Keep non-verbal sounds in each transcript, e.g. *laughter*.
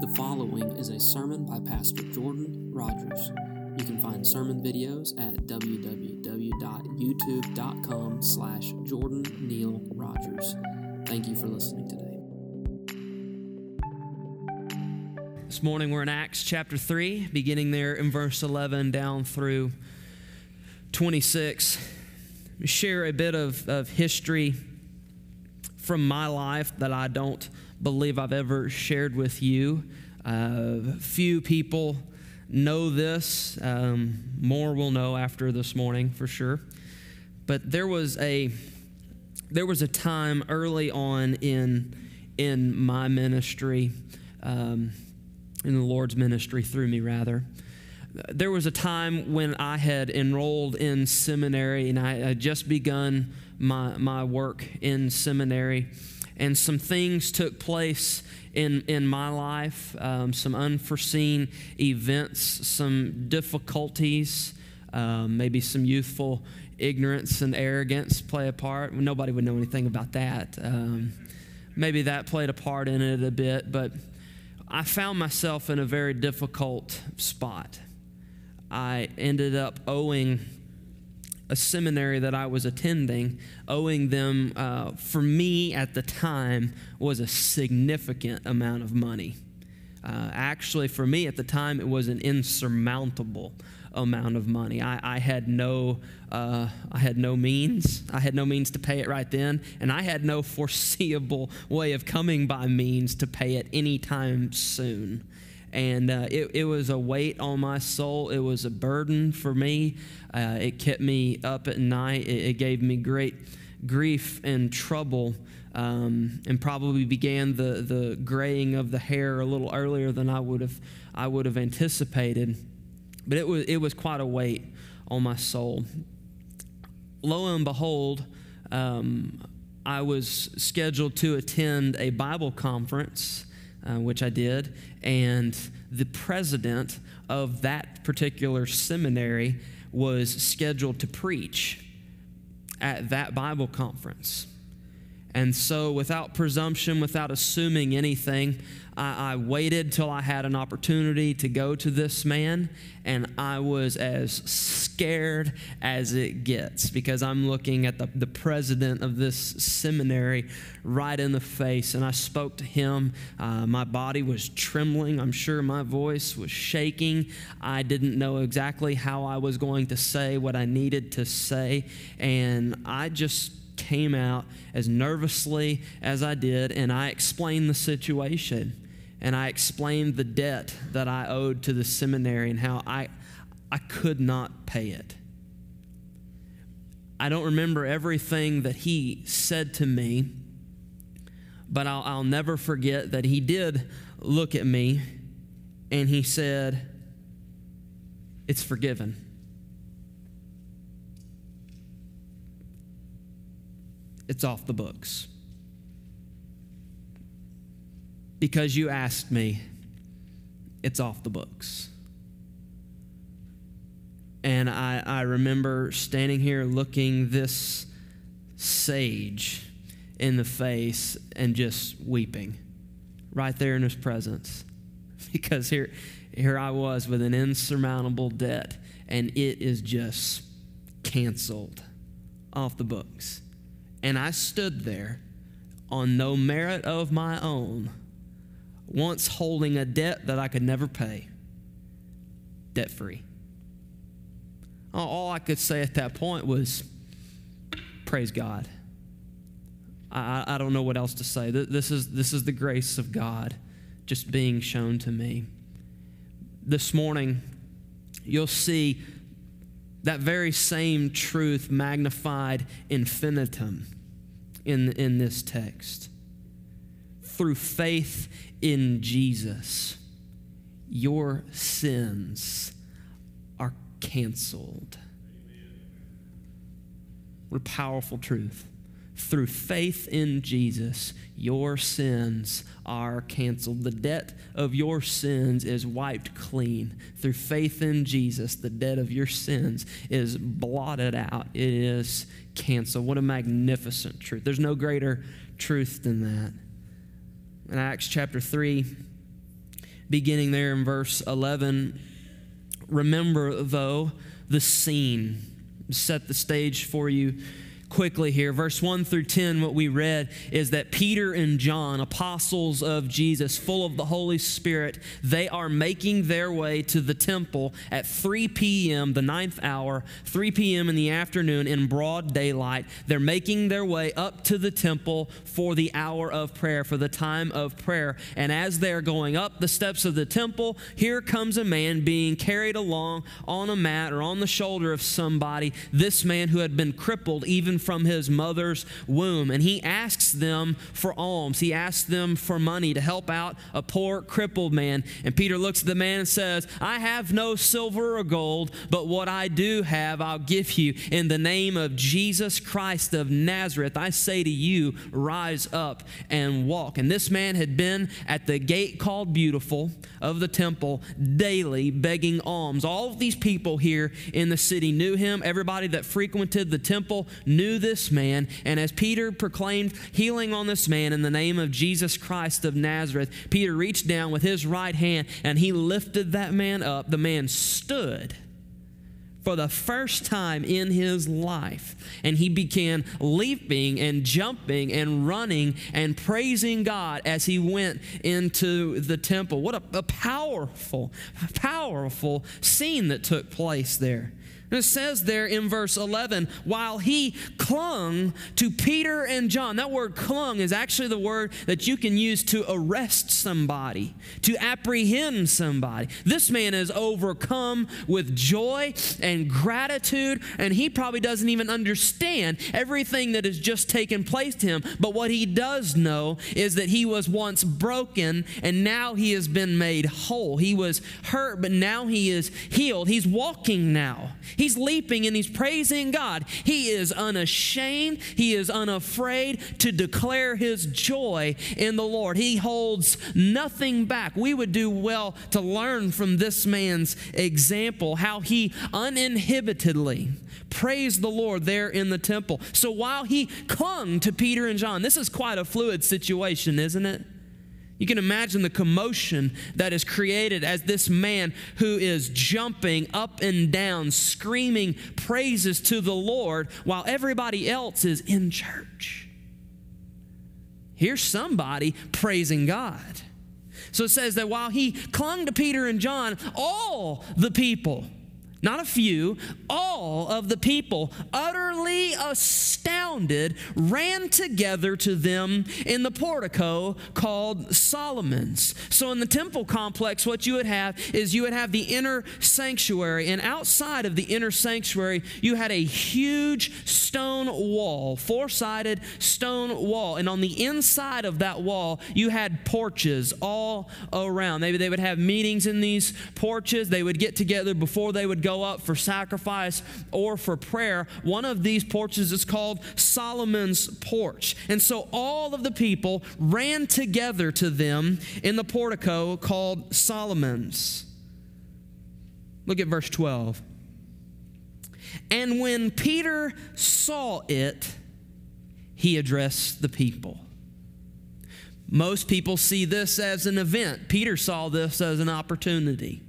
The following is a sermon by Pastor Jordan Rogers. You can find sermon videos at www.youtube.com slash Jordan Neil Rogers. Thank you for listening today. This morning we're in Acts chapter 3, beginning there in verse 11 down through 26. Share a bit of, of history from my life that I don't believe I've ever shared with you. Uh, few people know this. Um, more will know after this morning for sure. But there was a there was a time early on in in my ministry, um, in the Lord's ministry through me rather. There was a time when I had enrolled in seminary and I had just begun my my work in seminary and some things took place in, in my life, um, some unforeseen events, some difficulties, um, maybe some youthful ignorance and arrogance play a part. Nobody would know anything about that. Um, maybe that played a part in it a bit, but I found myself in a very difficult spot. I ended up owing a seminary that I was attending, owing them, uh, for me at the time, was a significant amount of money. Uh, actually, for me at the time, it was an insurmountable amount of money. I, I had no, uh, I had no means. I had no means to pay it right then, and I had no foreseeable way of coming by means to pay it anytime soon and uh, it, it, was a weight on my soul. It was a burden for me. Uh, it kept me up at night. It, it gave me great grief and trouble, um, and probably began the, the graying of the hair a little earlier than I would have I would have anticipated. But it was it was quite a weight on my soul. Lo and behold. Um, I was scheduled to attend a Bible conference uh, which I did, and the president of that particular seminary was scheduled to preach at that Bible conference. And so, without presumption, without assuming anything, I, I, waited till I had an opportunity to go to this man, and I was as scared as it gets because I'm looking at the, the president of this seminary right in the face, and I spoke to him. Uh, my body was trembling. I'm sure my voice was shaking. I didn't know exactly how I was going to say what I needed to say, and I just came out as nervously as I did, and I explained the situation. And I explained the debt that I owed to the seminary and how I, I could not pay it. I don't remember everything that he said to me, but I'll, I'll never forget that he did look at me and he said, It's forgiven. It's off the books. Because you asked me, it's off the books. And I, I remember standing here looking this sage in the face and just weeping right there in his presence. *laughs* Because here, here I was with an insurmountable debt, and it is just canceled off the books. And I stood there on no merit of my own, once holding a debt that I could never pay, debt free. All I could say at that point was, Praise God. I, I don't know what else to say. This is, this is the grace of God just being shown to me. This morning, you'll see that very same truth magnified infinitum in, in this text. Through faith in Jesus, your sins are canceled. What a powerful truth through faith in Jesus, your sins are canceled. The debt of your sins is wiped clean. Through faith in Jesus, the debt of your sins is blotted out. It is canceled. What a magnificent truth. There's no greater truth than that. In Acts chapter 3, beginning there in verse 11. Remember, though, the scene. Set the stage for you quickly here. Verse 1 through 10, what we read is that Peter and John, apostles of Jesus, full of the Holy Spirit, they are making their way to the temple at 3 p.m., the ninth hour, 3 p.m. in the afternoon in broad daylight. They're making their way up to the temple for the hour of prayer, for the time of prayer. And as they're going up the steps of the temple, here comes a man being carried along on a mat or on the shoulder of somebody. This man who had been crippled even from his mother's womb. And he asks them for alms. He asks them for money to help out a poor, crippled man. And Peter looks at the man and says, I have no silver or gold, but what I do have, I'll give you. In the name of Jesus Christ of Nazareth, I say to you, rise up and walk. And this man had been at the gate called Beautiful of the temple daily begging alms. All of these people here in the city knew him. Everybody that frequented the temple knew knew this man, and as Peter proclaimed healing on this man in the name of Jesus Christ of Nazareth, Peter reached down with his right hand and he lifted that man up. The man stood for the first time in his life. And he began leaping and jumping and running and praising God as he went into the temple. What a, a powerful, powerful scene that took place there. It says there in verse 11, while he clung to Peter and John. That word clung is actually the word that you can use to arrest somebody, to apprehend somebody. This man is overcome with joy and gratitude, and he probably doesn't even understand everything that has just taken place to him. But what he does know is that he was once broken, and now he has been made whole. He was hurt, but now he is healed. He's walking now. He's leaping and he's praising God. He is unashamed, he is unafraid to declare his joy in the Lord. He holds nothing back. We would do well to learn from this man's example how he uninhibitedly praised the Lord there in the temple. So while he clung to Peter and John, this is quite a fluid situation, isn't it? You can imagine the commotion that is created as this man who is jumping up and down, screaming praises to the Lord while everybody else is in church. Here's somebody praising God. So it says that while he clung to Peter and John, all the people, not a few, all of the people, utterly astounded, ran together to them in the portico called Solomon's. So, in the temple complex, what you would have is you would have the inner sanctuary, and outside of the inner sanctuary, you had a huge stone wall, four sided stone wall. And on the inside of that wall, you had porches all around. Maybe they would have meetings in these porches, they would get together before they would go go up for sacrifice or for prayer, one of these porches is called Solomon's porch. And so all of the people ran together to them in the portico called Solomon's. Look at verse 12. And when Peter saw it, he addressed the people. Most people see this as an event. Peter saw this as an opportunity.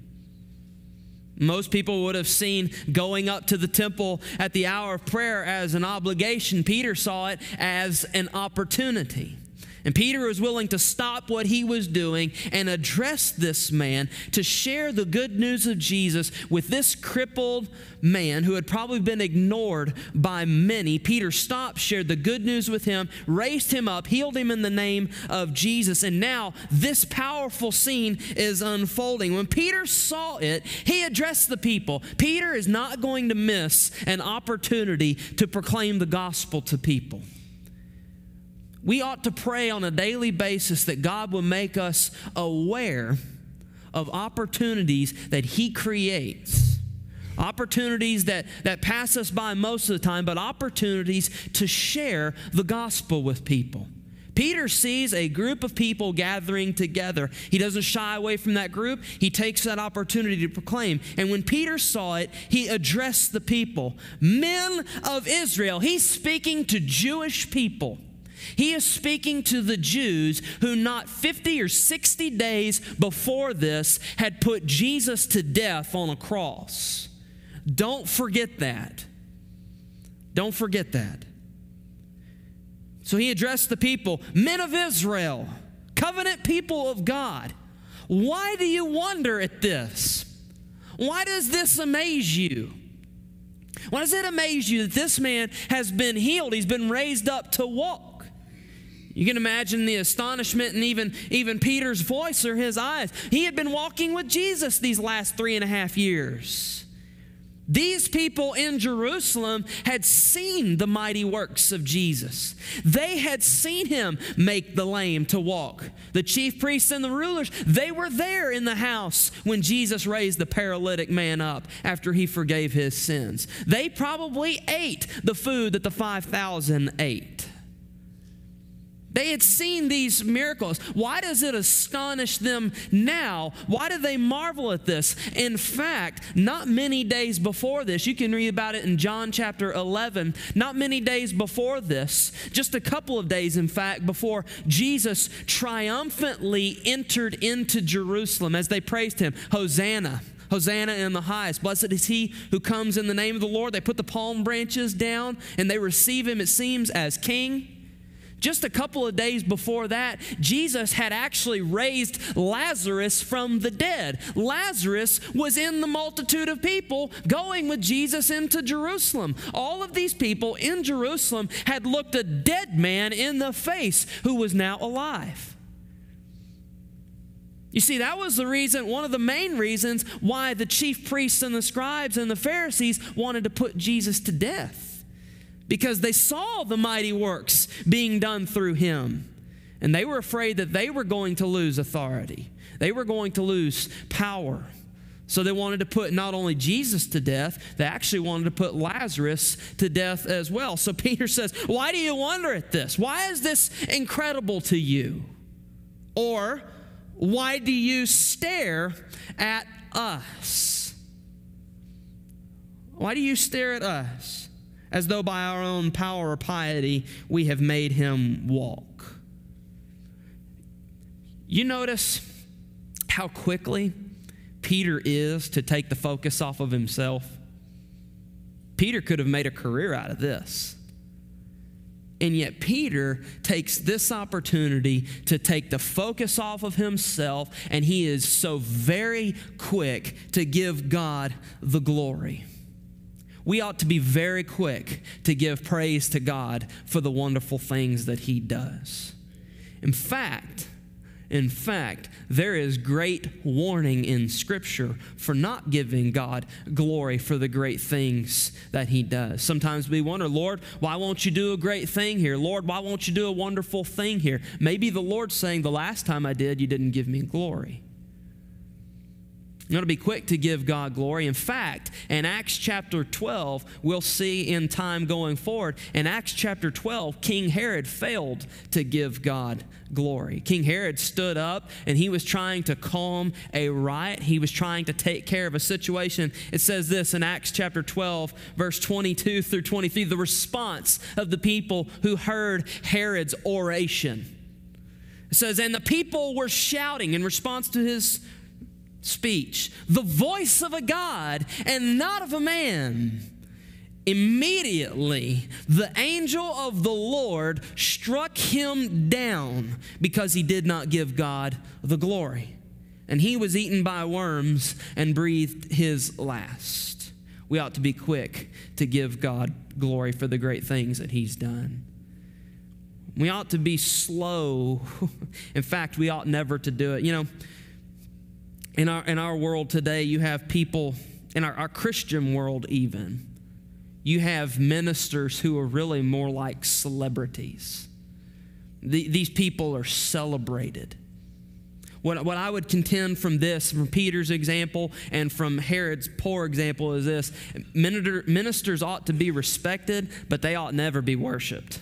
Most people would have seen going up to the temple at the hour of prayer as an obligation. Peter saw it as an opportunity. And Peter was willing to stop what he was doing and address this man to share the good news of Jesus with this crippled man who had probably been ignored by many. Peter stopped, shared the good news with him, raised him up, healed him in the name of Jesus. And now this powerful scene is unfolding. When Peter saw it, he addressed the people. Peter is not going to miss an opportunity to proclaim the gospel to people. We ought to pray on a daily basis that God will make us aware of opportunities that He creates. Opportunities that, that pass us by most of the time, but opportunities to share the gospel with people. Peter sees a group of people gathering together. He doesn't shy away from that group. He takes that opportunity to proclaim. And when Peter saw it, he addressed the people Men of Israel. He's speaking to Jewish people. He is speaking to the Jews who, not 50 or 60 days before this, had put Jesus to death on a cross. Don't forget that. Don't forget that. So he addressed the people, men of Israel, covenant people of God. Why do you wonder at this? Why does this amaze you? Why does it amaze you that this man has been healed? He's been raised up to walk. You can imagine the astonishment and even, even Peter's voice or his eyes. He had been walking with Jesus these last three and a half years. These people in Jerusalem had seen the mighty works of Jesus. They had seen him make the lame to walk. The chief priests and the rulers, they were there in the house when Jesus raised the paralytic man up after he forgave his sins. They probably ate the food that the 5,000 ate. They had seen these miracles. Why does it astonish them now? Why do they marvel at this? In fact, not many days before this, you can read about it in John chapter 11. Not many days before this, just a couple of days, in fact, before Jesus triumphantly entered into Jerusalem as they praised him Hosanna. Hosanna in the highest. Blessed is he who comes in the name of the Lord. They put the palm branches down and they receive him, it seems, as king. Just a couple of days before that, Jesus had actually raised Lazarus from the dead. Lazarus was in the multitude of people going with Jesus into Jerusalem. All of these people in Jerusalem had looked a dead man in the face who was now alive. You see, that was the reason, one of the main reasons why the chief priests and the scribes and the Pharisees wanted to put Jesus to death because they saw the mighty works being done through him. And they were afraid that they were going to lose authority, they were going to lose power. So they wanted to put not only Jesus to death, they actually wanted to put Lazarus to death as well. So *laughs* Peter says, Why do you wonder at this? Why is this incredible to you? Or why do you stare at us? Why do you stare at us? As though by our own power or piety we have made him walk. You notice how quickly Peter is to take the focus off of himself? Peter could have made a career out of this. And yet, Peter takes this opportunity to take the focus off of himself, and he is so very quick to give God the glory we ought to be very quick to give praise to God for the wonderful things that He does. In fact, in fact, there is great warning in Scripture for not giving God glory for the great things that He does. Sometimes we wonder, Lord, why won't you do a great thing here? Lord, why won't you do a wonderful thing here? Maybe the Lord's saying, the last time I did, you didn't give me glory. You ought to be quick to give God glory. In fact, in Acts chapter 12, we'll see in time going forward, in Acts chapter 12, King Herod failed to give God glory. King Herod stood up and he was trying to calm a riot. He was trying to take care of a situation. It says this in Acts chapter 12, verse 22 through 23, the response of the people who heard Herod's oration. It says, And the people were shouting in response to his speech, the voice of a God and not of a man. Immediately, the angel of the Lord struck him down because he did not give God the glory. And he was eaten by worms and breathed his last. We ought to be quick to give God glory for the great things that he's done. We ought to be slow. *laughs* In fact, we ought never to do it. You know, in our, in our world today, you have people, in our, our Christian world even, you have ministers who are really more like celebrities. The, these people are celebrated. What, what I would contend from this, from Peter's example and from Herod's poor example, is this Minister, ministers ought to be respected, but they ought never be worshiped.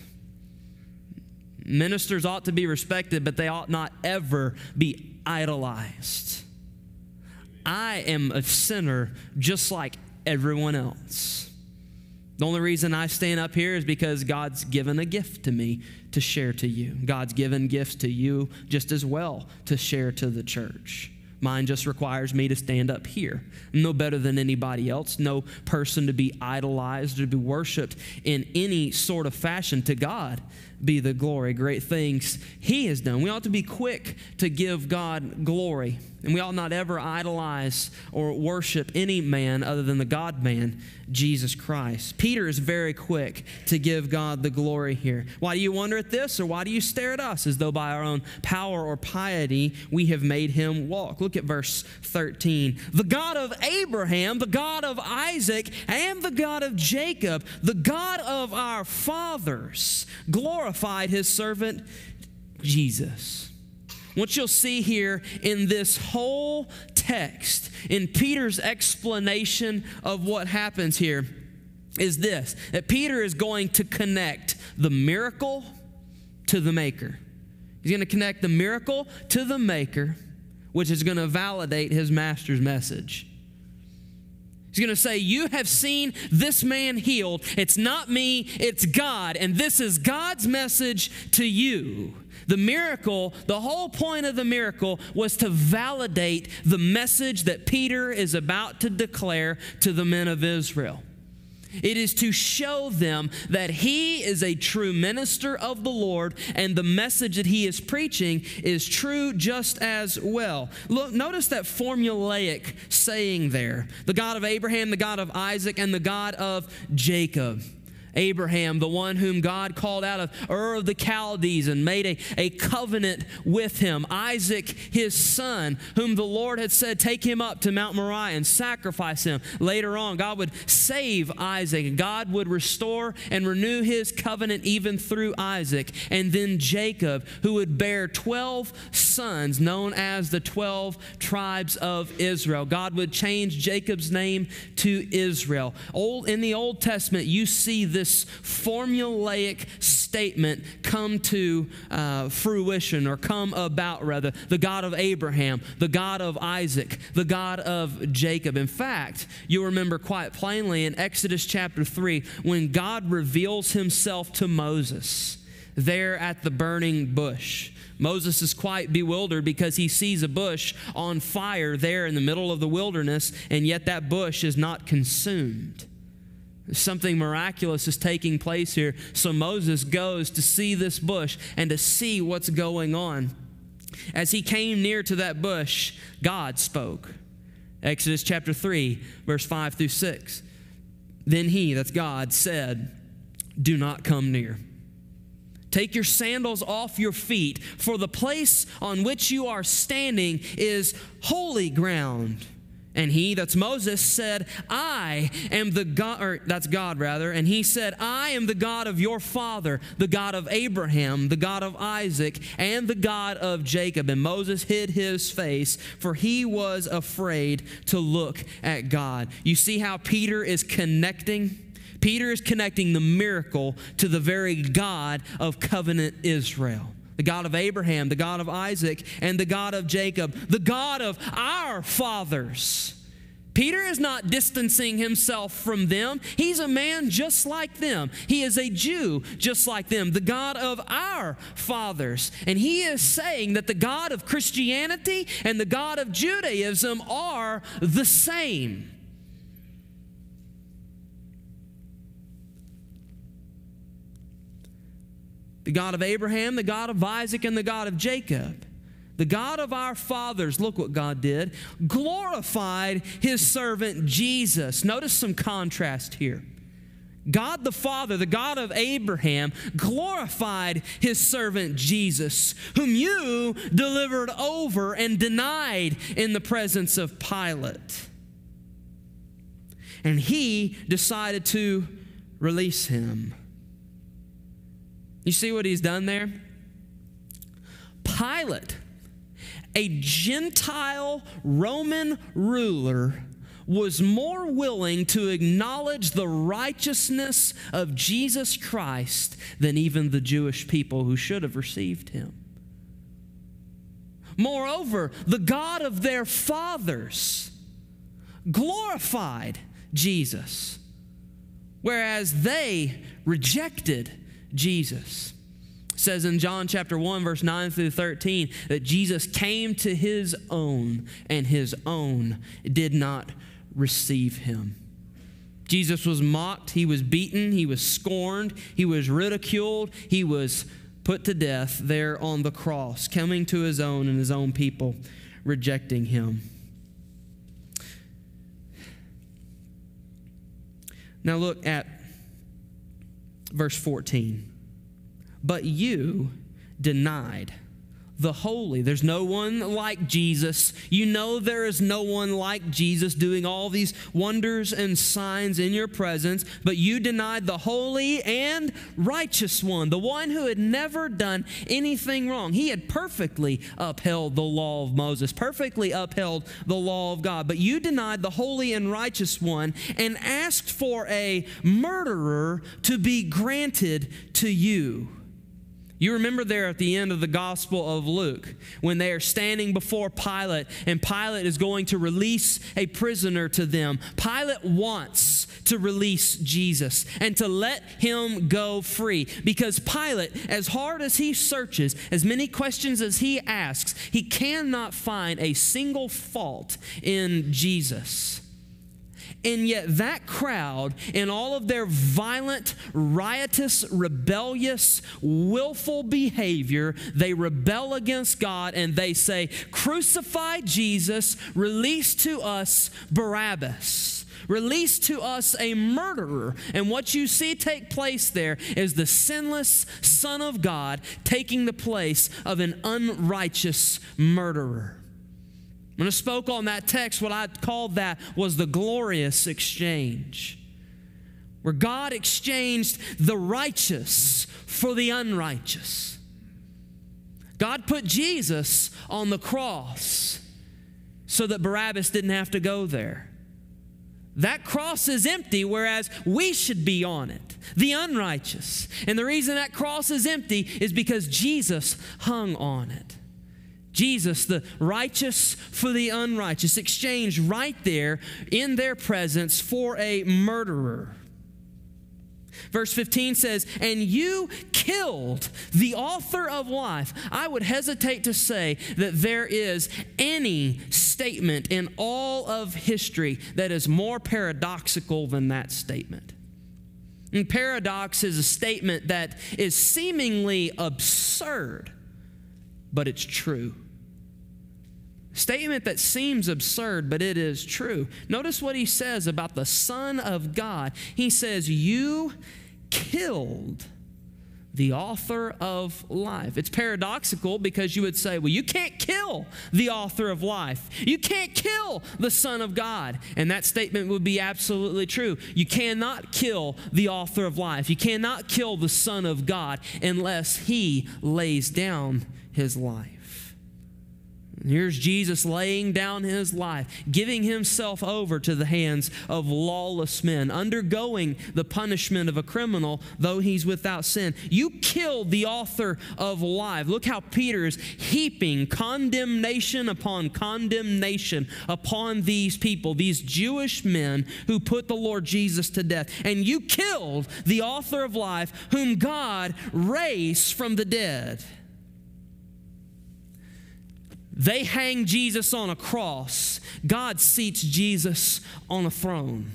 Ministers ought to be respected, but they ought not ever be idolized. I am a sinner just like everyone else. The only reason I stand up here is because God's given a gift to me to share to you. God's given gifts to you just as well to share to the church. Mine just requires me to stand up here. I'm no better than anybody else, no person to be idolized or to be worshiped in any sort of fashion to God be the glory, great things He has done. We ought to be quick to give God glory, and we ought not ever idolize or worship any man other than the God man, Jesus Christ. Peter is very quick to give God the glory here. Why do you wonder at this, or why do you stare at us as though by our own power or piety we have made him walk? Look at verse 13. The God of Abraham, the God of Isaac, and the God of Jacob, the God of our fathers, glorify glorified his servant Jesus. What you'll see here in this whole text, in Peter's explanation of what happens here, is this that Peter is going to connect the miracle to the maker. He's going to connect the miracle to the maker, which is going to validate his master's message. He's going to say, You have seen this man healed. It's not me, it's God. And this is God's message to you. The miracle, the whole point of the miracle was to validate the message that Peter is about to declare to the men of Israel. It is to show them that he is a true minister of the Lord and the message that he is preaching is true just as well. Look, notice that formulaic saying there the God of Abraham, the God of Isaac, and the God of Jacob. Abraham, the one whom God called out of Ur of the Chaldees and made a, a covenant with him. Isaac, his son, whom the Lord had said, Take him up to Mount Moriah and sacrifice him. Later on, God would save Isaac, God would restore and renew his covenant even through Isaac. And then Jacob, who would bear 12 sons, known as the 12 tribes of Israel. God would change Jacob's name to Israel. Old, in the Old Testament, you see this this formulaic statement come to uh, fruition or come about, rather. The God of Abraham, the God of Isaac, the God of Jacob. In fact, you'll remember quite plainly in Exodus chapter 3 when God reveals himself to Moses there at the burning bush. Moses is quite bewildered because he sees a bush on fire there in the middle of the wilderness, and yet that bush is not consumed. Something miraculous is taking place here. So Moses goes to see this bush and to see what's going on. As he came near to that bush, God spoke. Exodus chapter 3, verse 5 through 6. Then he, that's God, said, Do not come near. Take your sandals off your feet, for the place on which you are standing is holy ground. And he, that's Moses, said, I am the God, or that's God rather, and he said, I am the God of your father, the God of Abraham, the God of Isaac, and the God of Jacob. And Moses hid his face, for he was afraid to look at God. You see how Peter is connecting? Peter is connecting the miracle to the very God of covenant Israel the God of Abraham, the God of Isaac, and the God of Jacob, the God of our fathers. Peter is not distancing himself from them. He's a man just like them. He is a Jew just like them, the God of our fathers. And he is saying that the God of Christianity and the God of Judaism are the same. The God of Abraham, the God of Isaac, and the God of Jacob. The God of our fathers, look what God did, glorified his servant Jesus. Notice some contrast here. God the Father, the God of Abraham, glorified his servant Jesus, whom you delivered over and denied in the presence of Pilate. And he decided to release him. You see what he's done there? Pilate, a Gentile Roman ruler, was more willing to acknowledge the righteousness of Jesus Christ than even the Jewish people who should have received him. Moreover, the God of their fathers glorified Jesus whereas they rejected Jesus. It says in John chapter 1 verse 9 through 13 that Jesus came to his own and his own did not receive him. Jesus was mocked, he was beaten, he was scorned, he was ridiculed, he was put to death there on the cross, coming to his own and his own people rejecting him. Now look at verse 14. But you denied the holy. There's no one like Jesus. You know there is no one like Jesus doing all these wonders and signs in your presence, but you denied the holy and righteous one, the one who had never done anything wrong. He had perfectly upheld the law of Moses, perfectly upheld the law of God, but you denied the holy and righteous one and asked for a murderer to be granted to you. You remember there at the end of the Gospel of Luke when they are standing before Pilate and Pilate is going to release a prisoner to them. Pilate wants to release Jesus and to let him go free because Pilate, as hard as he searches, as many questions as he asks, he cannot find a single fault in Jesus. And yet, that crowd, in all of their violent, riotous, rebellious, willful behavior, they rebel against God and they say, Crucify Jesus, release to us Barabbas. Release to us a murderer. And what you see take place there is the sinless Son of God taking the place of an unrighteous murderer. When I spoke on that text, what I called that was the glorious exchange, where God exchanged the righteous for the unrighteous. God put Jesus on the cross so that Barabbas didn't have to go there. That cross is empty, whereas we should be on it, the unrighteous. And the reason that cross is empty is because Jesus hung on it. Jesus, the righteous for the unrighteous, exchanged right there in their presence for a murderer. Verse 15 says, And you killed the author of life. I would hesitate to say that there is any statement in all of history that is more paradoxical than that statement. And paradox is a statement that is seemingly absurd but it's true. Statement that seems absurd, but it is true. Notice what he says about the Son of God. He says, You killed the author of life. It's paradoxical because you would say, well, you can't kill the author of life. You can't kill the Son of God. And that statement would be absolutely true. You cannot kill the author of life. You cannot kill the Son of God unless he lays down his life. Here's Jesus laying down his life, giving himself over to the hands of lawless men, undergoing the punishment of a criminal, though he's without sin. You killed the author of life. Look how Peter is heaping condemnation upon condemnation upon these people, these Jewish men who put the Lord Jesus to death. And you killed the author of life, whom God raised from the dead. They hang Jesus on a cross. God seats Jesus on a throne.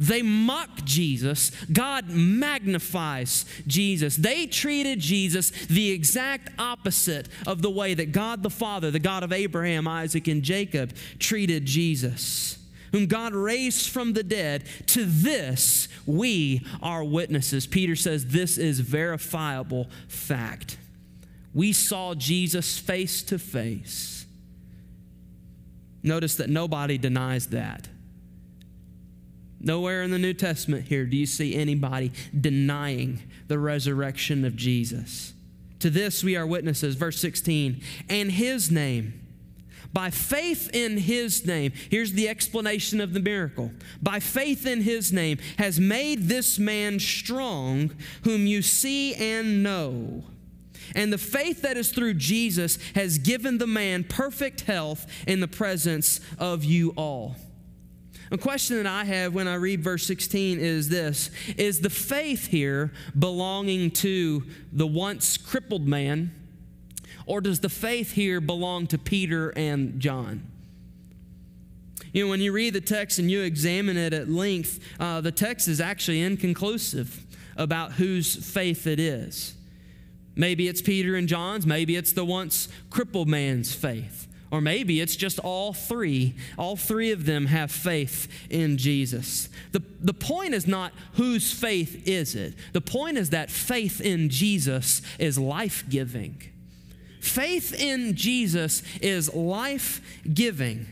They mock Jesus. God magnifies Jesus. They treated Jesus the exact opposite of the way that God the Father, the God of Abraham, Isaac, and Jacob, treated Jesus whom God raised from the dead, to this we are witnesses. Peter says this is verifiable fact we saw Jesus face to face. Notice that nobody denies that. Nowhere in the New Testament here do you see anybody denying the resurrection of Jesus. To this we are witnesses. Verse 16, and his name. By faith in his name, here's the explanation of the miracle. By faith in his name has made this man strong, whom you see and know. And the faith that is through Jesus has given the man perfect health in the presence of you all. A question that I have when I read verse 16 is this Is the faith here belonging to the once crippled man, or does the faith here belong to Peter and John? You know, when you read the text and you examine it at length, uh, the text is actually inconclusive about whose faith it is. Maybe it's Peter and John's, maybe it's the once crippled man's faith. Or maybe it's just all three. All three of them have faith in Jesus. The, the point is not whose faith is it. The point is that faith in Jesus is life giving. Faith in Jesus is life giving.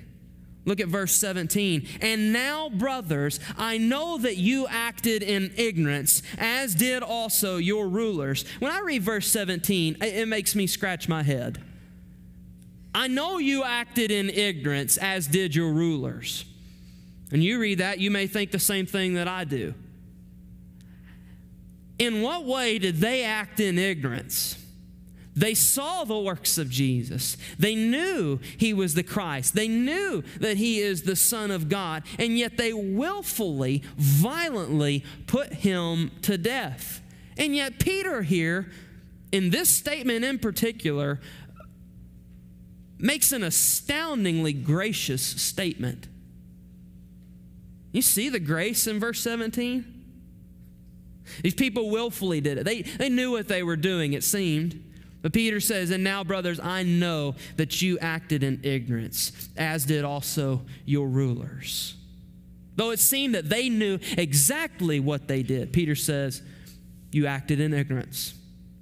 Look at verse 17. And now, brothers, I know that you acted in ignorance, as did also your rulers. When I read verse 17, it makes me scratch my head. I know you acted in ignorance, as did your rulers. And you read that, you may think the same thing that I do. In what way did they act in ignorance? They saw the works of Jesus. They knew he was the Christ. They knew that he is the Son of God, and yet they willfully, violently put him to death. And yet, Peter here, in this statement in particular, makes an astoundingly gracious statement. You see the grace in verse 17? These people willfully did it. They, they knew what they were doing, it seemed. But Peter says, And now, brothers, I know that you acted in ignorance, as did also your rulers. Though it seemed that they knew exactly what they did, Peter says, You acted in ignorance.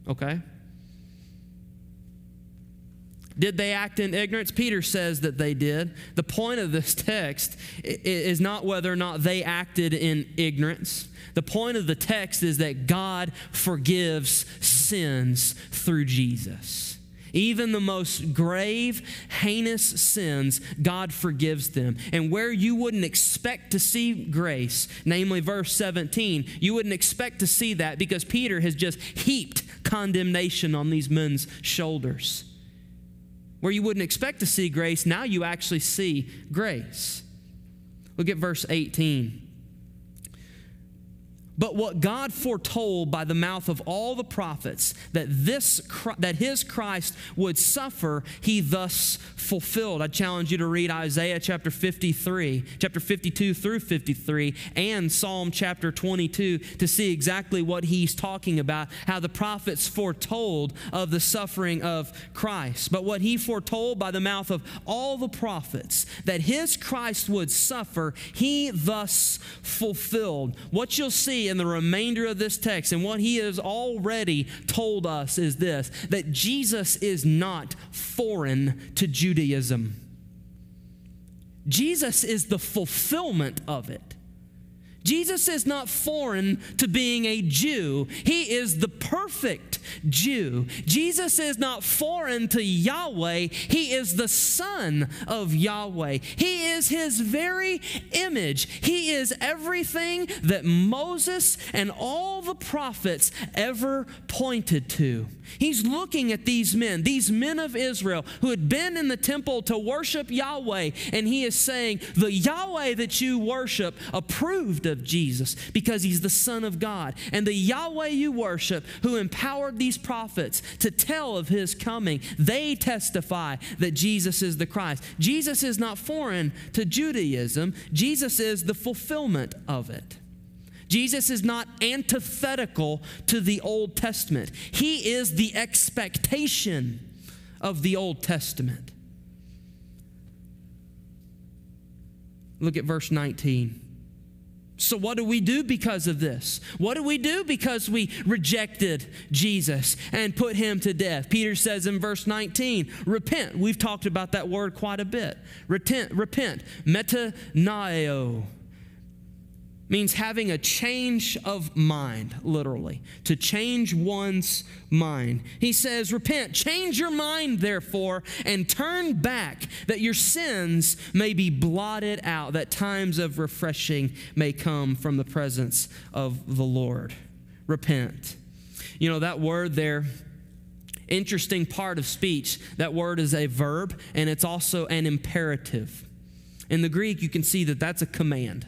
Okay? Did they act in ignorance? Peter says that they did. The point of this *laughs* text is not whether or not they acted in ignorance. The point of the text is that God forgives sins through Jesus. Even the most grave, heinous sins, God forgives them. And where you wouldn't expect to see grace, namely verse 17, you wouldn't expect to see that because Peter has just heaped condemnation on these men's shoulders. Where you wouldn't expect to see grace, now you actually see grace. Look at verse 18. But what God foretold by the mouth of all the prophets that this that his Christ would suffer, he thus fulfilled. I challenge you to read Isaiah chapter 53, chapter 52 through 53, and Psalm chapter 22 to see exactly what he's talking about, how the prophets foretold of the suffering of Christ. But what he foretold by the mouth of all the prophets that his Christ would suffer, he thus fulfilled. What you'll see in the remainder of this text and what he has already told us is this that Jesus is not foreign to Judaism. Jesus is the fulfillment of it. Jesus is not foreign to being a Jew. He is the perfect Jew. Jesus is not foreign to Yahweh. He is the Son of Yahweh. He is His very image. He is everything that Moses and all the prophets ever pointed to. He's looking at these men, these men of Israel who had been in the temple to worship Yahweh, and He is saying, The Yahweh that you worship approved of Jesus because he's the Son of God. And the Yahweh you worship, who empowered these prophets to tell of his coming, they testify that Jesus is the Christ. Jesus is not foreign to Judaism, Jesus is the fulfillment of it. Jesus is not antithetical to the Old Testament. He is the expectation of the Old Testament. Look at verse 19. So, what do we do because of this? What do we do because we rejected Jesus and put him to death? Peter says in verse 19, repent. We've talked about that word quite a bit. Repent, repent. Metanoeo means having a change of mind, literally, to change one's mind. He says, Repent, change your mind, therefore, and turn back, that your sins may be blotted out, that times of refreshing may come from the presence of the Lord. Repent. You know, that word there, interesting part of speech, that word is a verb and it's also an imperative. In the Greek, you can see that that's a command.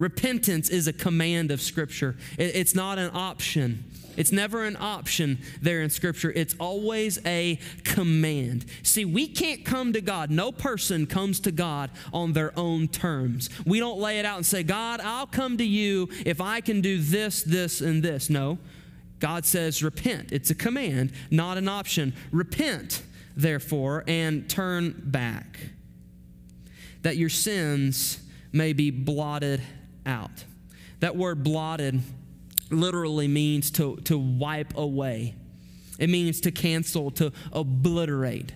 Repentance is a command of Scripture, it's not an option. It's never an option there in Scripture. It's always a command. See, we can't come to God. No person comes to God on their own terms. We don't lay it out and say, God, I'll come to you if I can do this, this, and this. No. God says, repent. It's a command, not an option. Repent, therefore, and turn back, that your sins may be blotted out. That word blotted literally means to, to wipe away, it means to cancel, to obliterate.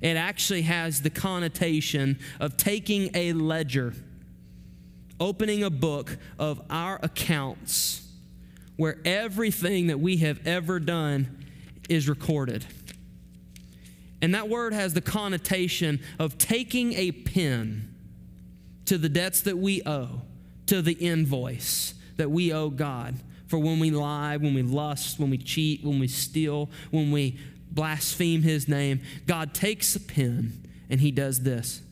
It actually has the connotation of taking a ledger, opening a book of our accounts, where everything that we have ever done is recorded. And that word has the connotation of taking a pen to the debts that we owe to the invoice that we owe God for when we lie, when we lust, when we cheat, when we steal, when we blaspheme His name. God takes a pen and He does this.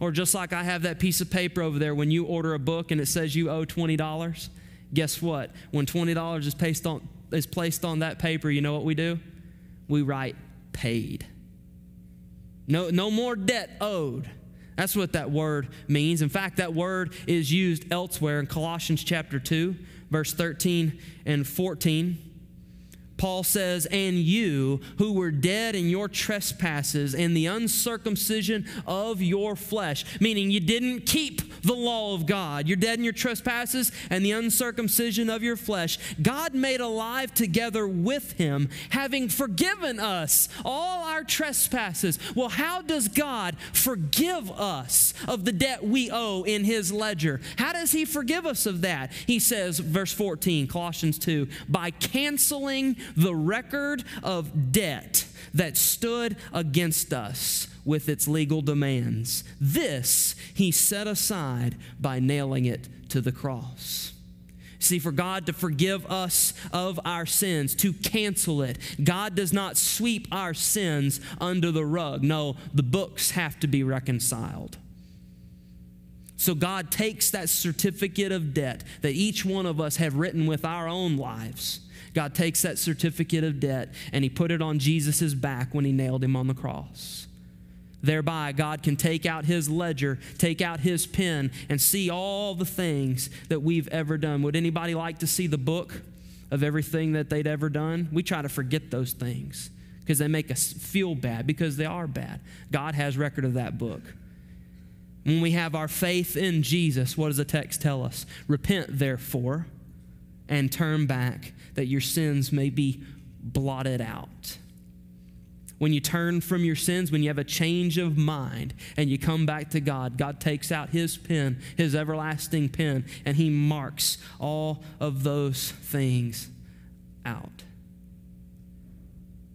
Or just like I have that piece of paper over there when you order a book and it says you owe $20, guess what? When $20 is on, is placed on that paper, you know what we do? We write paid. No, no more debt owed. That's what that word means. In fact, that word is used elsewhere in Colossians chapter 2, verse 13 and 14. Paul says, And you who were dead in your trespasses and the uncircumcision of your flesh, meaning you didn't keep the law of God. You're dead in your trespasses and the uncircumcision of your flesh. God made alive together with him, having forgiven us all our trespasses. Well, how does God forgive us of the debt we owe in his ledger? How does he forgive us of that? He says, verse 14, Colossians 2, by canceling the record of debt that stood against us with its legal demands. This he set aside by nailing it to the cross. See, for God to forgive us of our sins, to cancel it, God does not sweep our sins under the rug. No, the books have to be reconciled. So God takes that certificate of debt that each one of us have written with our own lives God takes that certificate of debt and he put it on Jesus' back when he nailed him on the cross. Thereby, God can take out his ledger, take out his pen, and see all the things that we've ever done. Would anybody like to see the book of everything that they'd ever done? We try to forget those things because they make us feel bad because they are bad. God has record of that book. When we have our faith in Jesus, what does the text tell us? Repent, therefore, and turn back that your sins may be blotted out. When you turn from your sins, when you have a change of mind and you come back to God, God takes out His pen, His everlasting pen, and He marks all of those things out.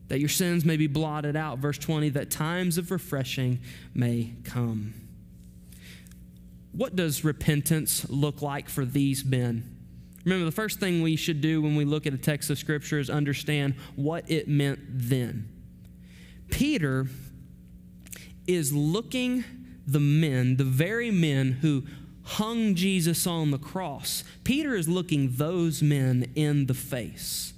That your sins may be blotted out. Verse 20, that times of refreshing may come. What does repentance look like for these men? Remember, the first thing we should do when we look at a text of Scripture is understand what it meant then. Peter is looking the men, the very men who hung Jesus on the cross. Peter is looking those men in the face.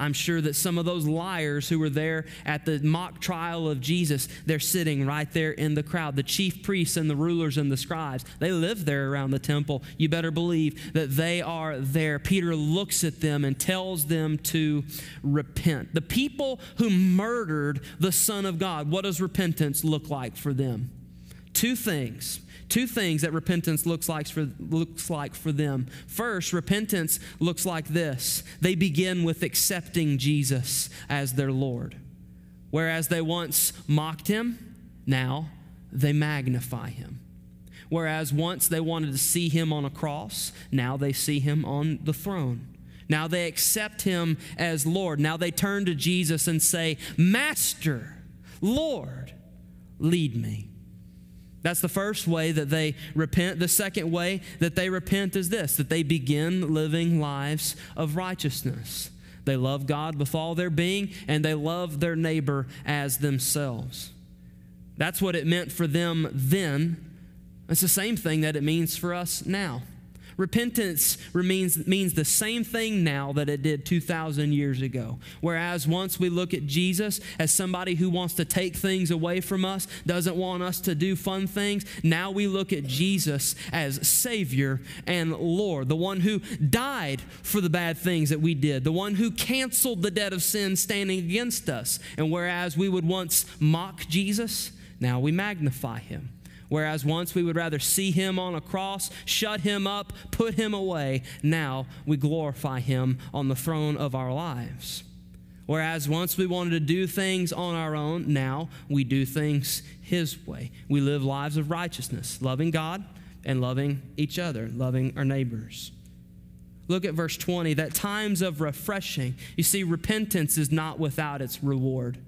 I'm sure that some of those liars who were there at the mock trial of Jesus, they're sitting right there in the crowd. The chief priests and the rulers and the scribes, they live there around the temple. You better believe that they are there. Peter looks at them and tells them to repent. The people who murdered the Son of God, what does repentance look like for them? Two things two things that repentance looks like for, looks like for them. First, repentance looks like this they begin with accepting Jesus as their Lord. Whereas they once mocked him, now they magnify him. Whereas once they wanted to see him on a cross, now they see him on the throne. Now they accept him as Lord. Now they turn to Jesus and say, Master, Lord, lead me. That's the first way that they repent. The second way that they repent is this that they begin living lives of righteousness. They love God with all their being, and they love their neighbor as themselves. That's what it meant for them then. It's the same thing that it means for us now. Repentance means, means the same thing now that it did 2,000 years ago. Whereas once we look at Jesus as somebody who wants to take things away from us, doesn't want us to do fun things, now we look at Jesus as Savior and Lord, the one who died for the bad things that we did, the one who canceled the debt of sin standing against us. And whereas we would once mock Jesus, now we magnify him. Whereas once we would rather see him on a cross, shut him up, put him away, now we glorify him on the throne of our lives. Whereas once we wanted to do things on our own, now we do things his way. We live lives of righteousness, loving God and loving each other, loving our neighbors. Look at verse 20 that times of refreshing. You see, repentance is not without its reward.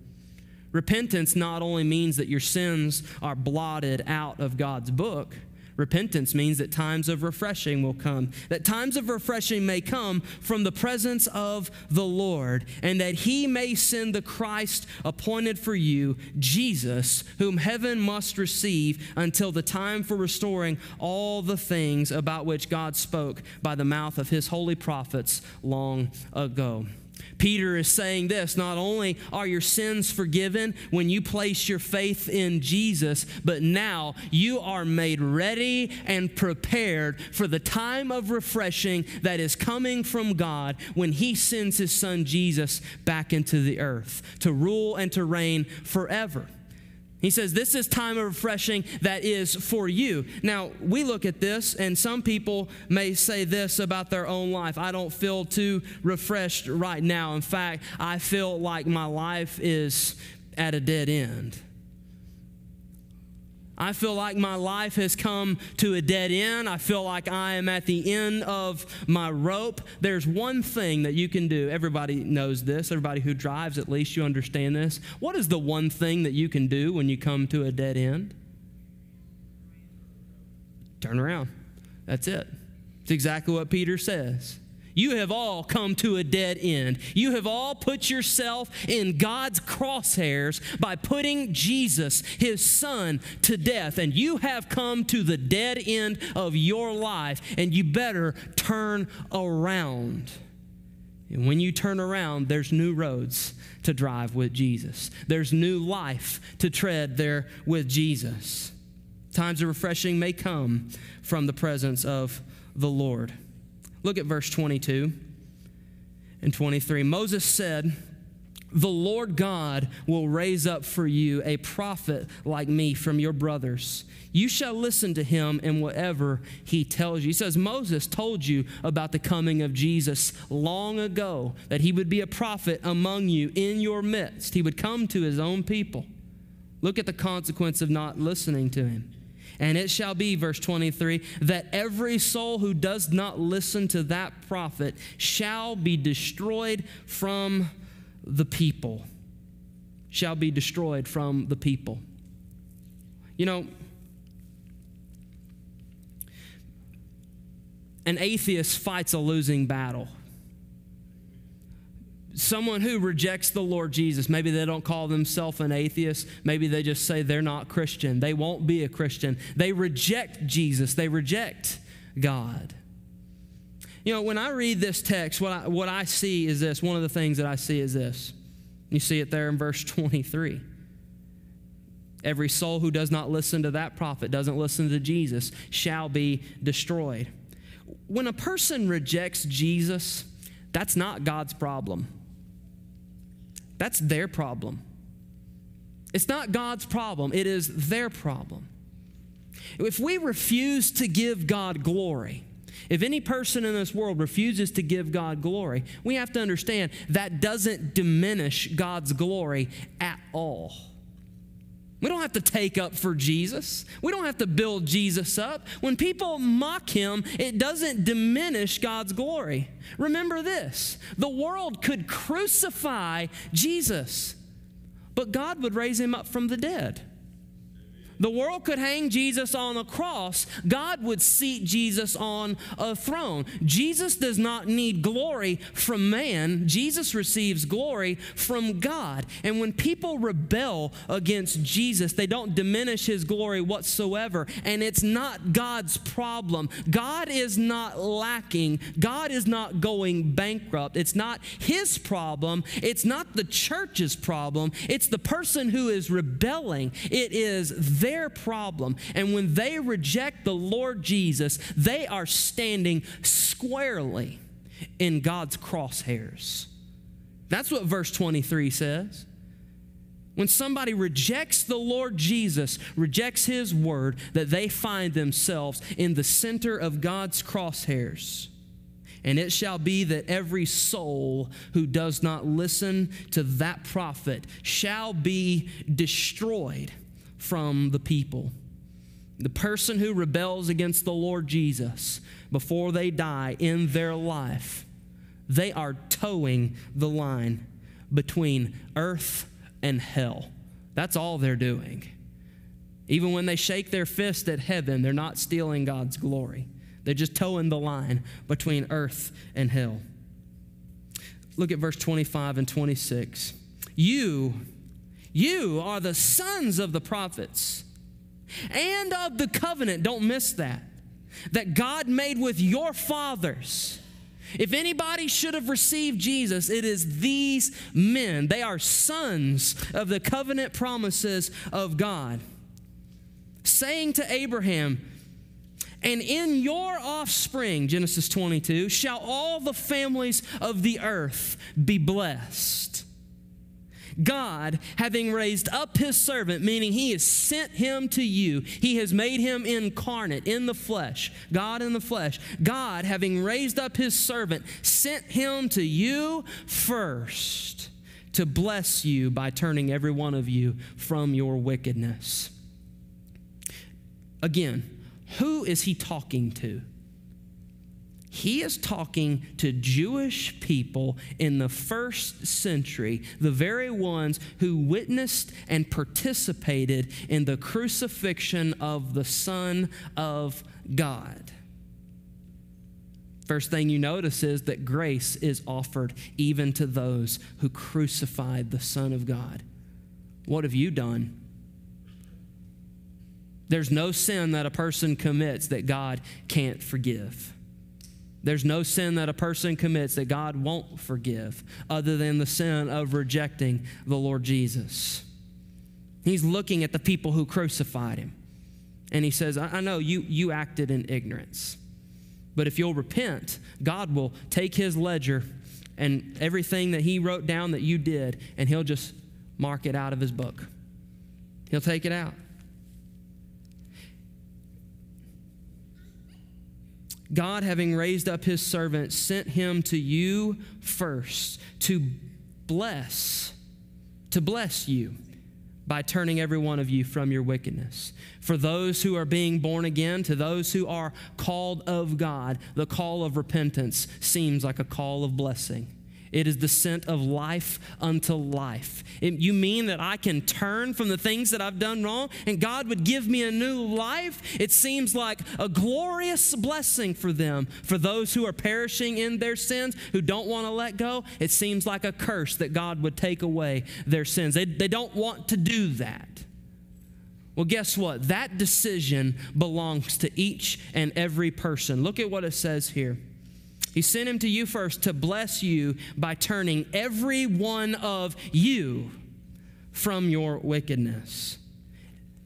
Repentance not only means that your sins are blotted out of God's book, repentance means that times of refreshing will come. That times of refreshing may come from the presence of the Lord, and that He may send the Christ appointed for you, Jesus, whom heaven must receive until the time for restoring all the things about which God spoke by the mouth of His holy prophets long ago. Peter is saying this not only are your sins forgiven when you place your faith in Jesus, but now you are made ready and prepared for the time of refreshing that is coming from God when He sends His Son Jesus back into the earth to rule and to reign forever. He says, This is time of refreshing that is for you. Now, we look at this, and some people may say this about their own life I don't feel too refreshed right now. In fact, I feel like my life is at a dead end. I feel like my life has come to a dead end. I feel like I am at the end of my rope. There's one thing that you can do. Everybody knows this. Everybody who drives, at least you understand this. What is the one thing that you can do when you come to a dead end? Turn around. That's it. It's exactly what Peter says. You have all come to a dead end. You have all put yourself in God's crosshairs by putting Jesus, his son, to death. And you have come to the dead end of your life, and you better turn around. And when you turn around, there's new roads to drive with Jesus, there's new life to tread there with Jesus. Times of refreshing may come from the presence of the Lord. Look at verse 22 and 23. Moses said, the Lord God will raise up for you a prophet like me from your brothers. You shall listen to him in whatever he tells you. He says, Moses told you about the coming of Jesus long ago, that he would be a prophet among you in your midst. He would come to his own people. Look at the consequence of not listening to him. And it shall be, verse 23, that every soul who does not listen to that prophet shall be destroyed from the people. Shall be destroyed from the people. You know, an atheist fights a losing battle someone who rejects the Lord Jesus, maybe they don't call themselves an atheist, maybe they just say they're not Christian. They won't be a Christian. They reject Jesus, they reject God. You know, when I read this text, what I, what I see is this. One of the things that I see is this. You see it there in verse 23. Every soul who does not listen to that prophet, doesn't listen to Jesus, shall be destroyed. When a person rejects Jesus, that's not God's problem. That's their problem. It's not God's problem, it is their problem. If we refuse to give God glory, if any person in this world refuses to give God glory, we have to understand that doesn't diminish God's glory at all. We don't have to take up for Jesus. We don't have to build Jesus up. When people mock him, it doesn't diminish God's glory. Remember this the world could crucify Jesus, but God would raise him up from the dead. The world could hang Jesus on a cross. God would seat Jesus on a throne. Jesus does not need glory from man. Jesus receives glory from God. And when people rebel against Jesus, they don't diminish his glory whatsoever. And it's not God's problem. God is not lacking. God is not going bankrupt. It's not his problem. It's not the church's problem. It's the person who is rebelling. It is their problem. And when they reject the Lord Jesus, they are standing squarely in God's crosshairs. That's what verse 23 says. When somebody rejects the Lord Jesus, rejects His word, that they find themselves in the center of God's crosshairs. And it shall be that every soul who does not listen to that prophet shall be destroyed from the people. The person who rebels against the Lord Jesus before they die in their life, they are toeing the line between earth and hell. That's all they're doing. Even when they shake their fist at heaven, they're not stealing God's glory. They're just toeing the line between earth and hell. Look at verse 25 and 26. You, you are the sons of the prophets and of the covenant. Don't miss that. That God made with your fathers. If anybody should have received Jesus, it is these men. They are sons of the covenant promises of God. Saying to Abraham, and in your offspring, Genesis 22, shall all the families of the earth be blessed. God, having raised up his servant, meaning he has sent him to you, he has made him incarnate in the flesh, God in the flesh. God, having raised up his servant, sent him to you first to bless you by turning every one of you from your wickedness. Again, who is he talking to? He is talking to Jewish people in the first century, the very ones who witnessed and participated in the crucifixion of the Son of God. First thing you notice is that grace is offered even to those who crucified the Son of God. What have you done? There's no sin that a person commits that God can't forgive. There's no sin that a person commits that God won't forgive other than the sin of rejecting the Lord Jesus. He's looking at the people who crucified him. And he says, I, know you, you acted in ignorance. But if you'll repent, God will take his ledger and everything that he wrote down that you did, and he'll just mark it out of his book. He'll take it out. God, having raised up his servant, sent him to you first to bless, to bless you by turning every one of you from your wickedness. For those who are being born again, to those who are called of God, the call of repentance seems like a call of blessing. It is the scent of life unto life. It, you mean that I can turn from the things that I've done wrong and God would give me a new life? It seems like a glorious blessing for them. For those who are perishing in their sins, who don't want to let go, it seems like a curse that God would take away their sins. They, they don't want to do that. Well, guess what? That decision belongs to each and every person. Look at what it says here. He sent him to you first to bless you by turning every one of you from your wickedness.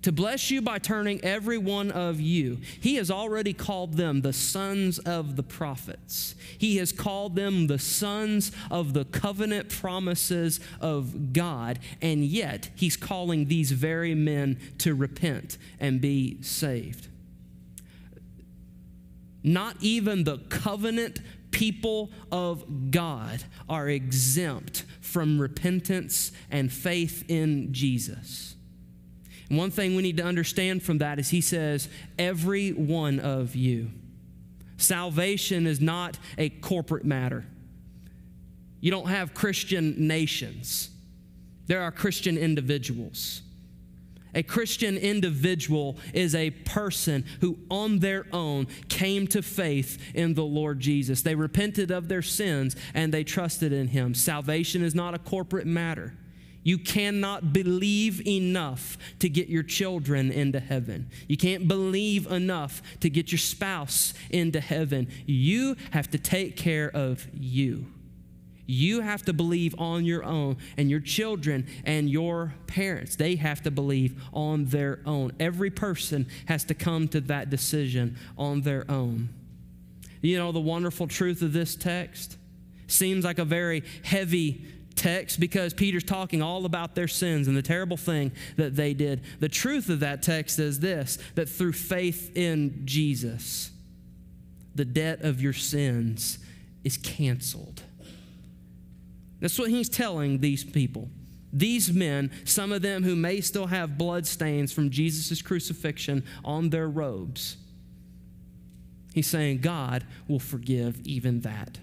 To bless you by turning every one of you. He has already called them the sons of the prophets. He has called them the sons of the covenant promises of God. And yet, He's calling these very men to repent and be saved. Not even the covenant people of God are exempt from repentance and faith in Jesus. And one thing we need to understand from that is he says, every one of you. Salvation is not a corporate matter. You don't have Christian nations, there are Christian individuals. A Christian individual is a person who, on their own, came to faith in the Lord Jesus. They repented of their sins and they trusted in Him. Salvation is not a corporate matter. You cannot believe enough to get your children into heaven. You can't believe enough to get your spouse into heaven. You have to take care of you. You have to believe on your own, and your children and your parents, they have to believe on their own. Every person has to come to that decision on their own. You know, the wonderful truth of this text seems like a very heavy text because Peter's talking all about their sins and the terrible thing that they did. The truth of that text is this that through faith in Jesus, the debt of your sins is canceled. That's what he's telling these people. These men, some of them who may still have blood stains from Jesus' crucifixion on their robes, he's saying God will forgive even that.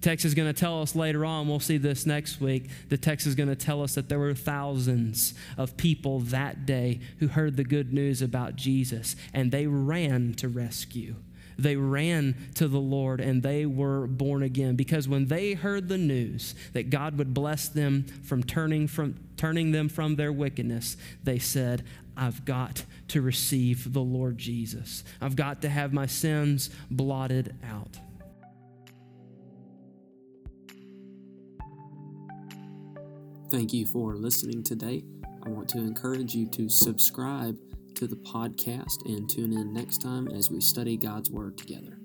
Text is going to tell us later on, we'll see this next week. The text is going to tell us that there were thousands of people that day who heard the good news about Jesus and they ran to rescue. They ran to the Lord and they were born again because when they heard the news that God would bless them from turning from turning them from their wickedness, they said, I've got to receive the Lord Jesus. I've got to have my sins blotted out. Thank you for listening today. I want to encourage you to subscribe to the podcast and tune in next time as we study God's Word together.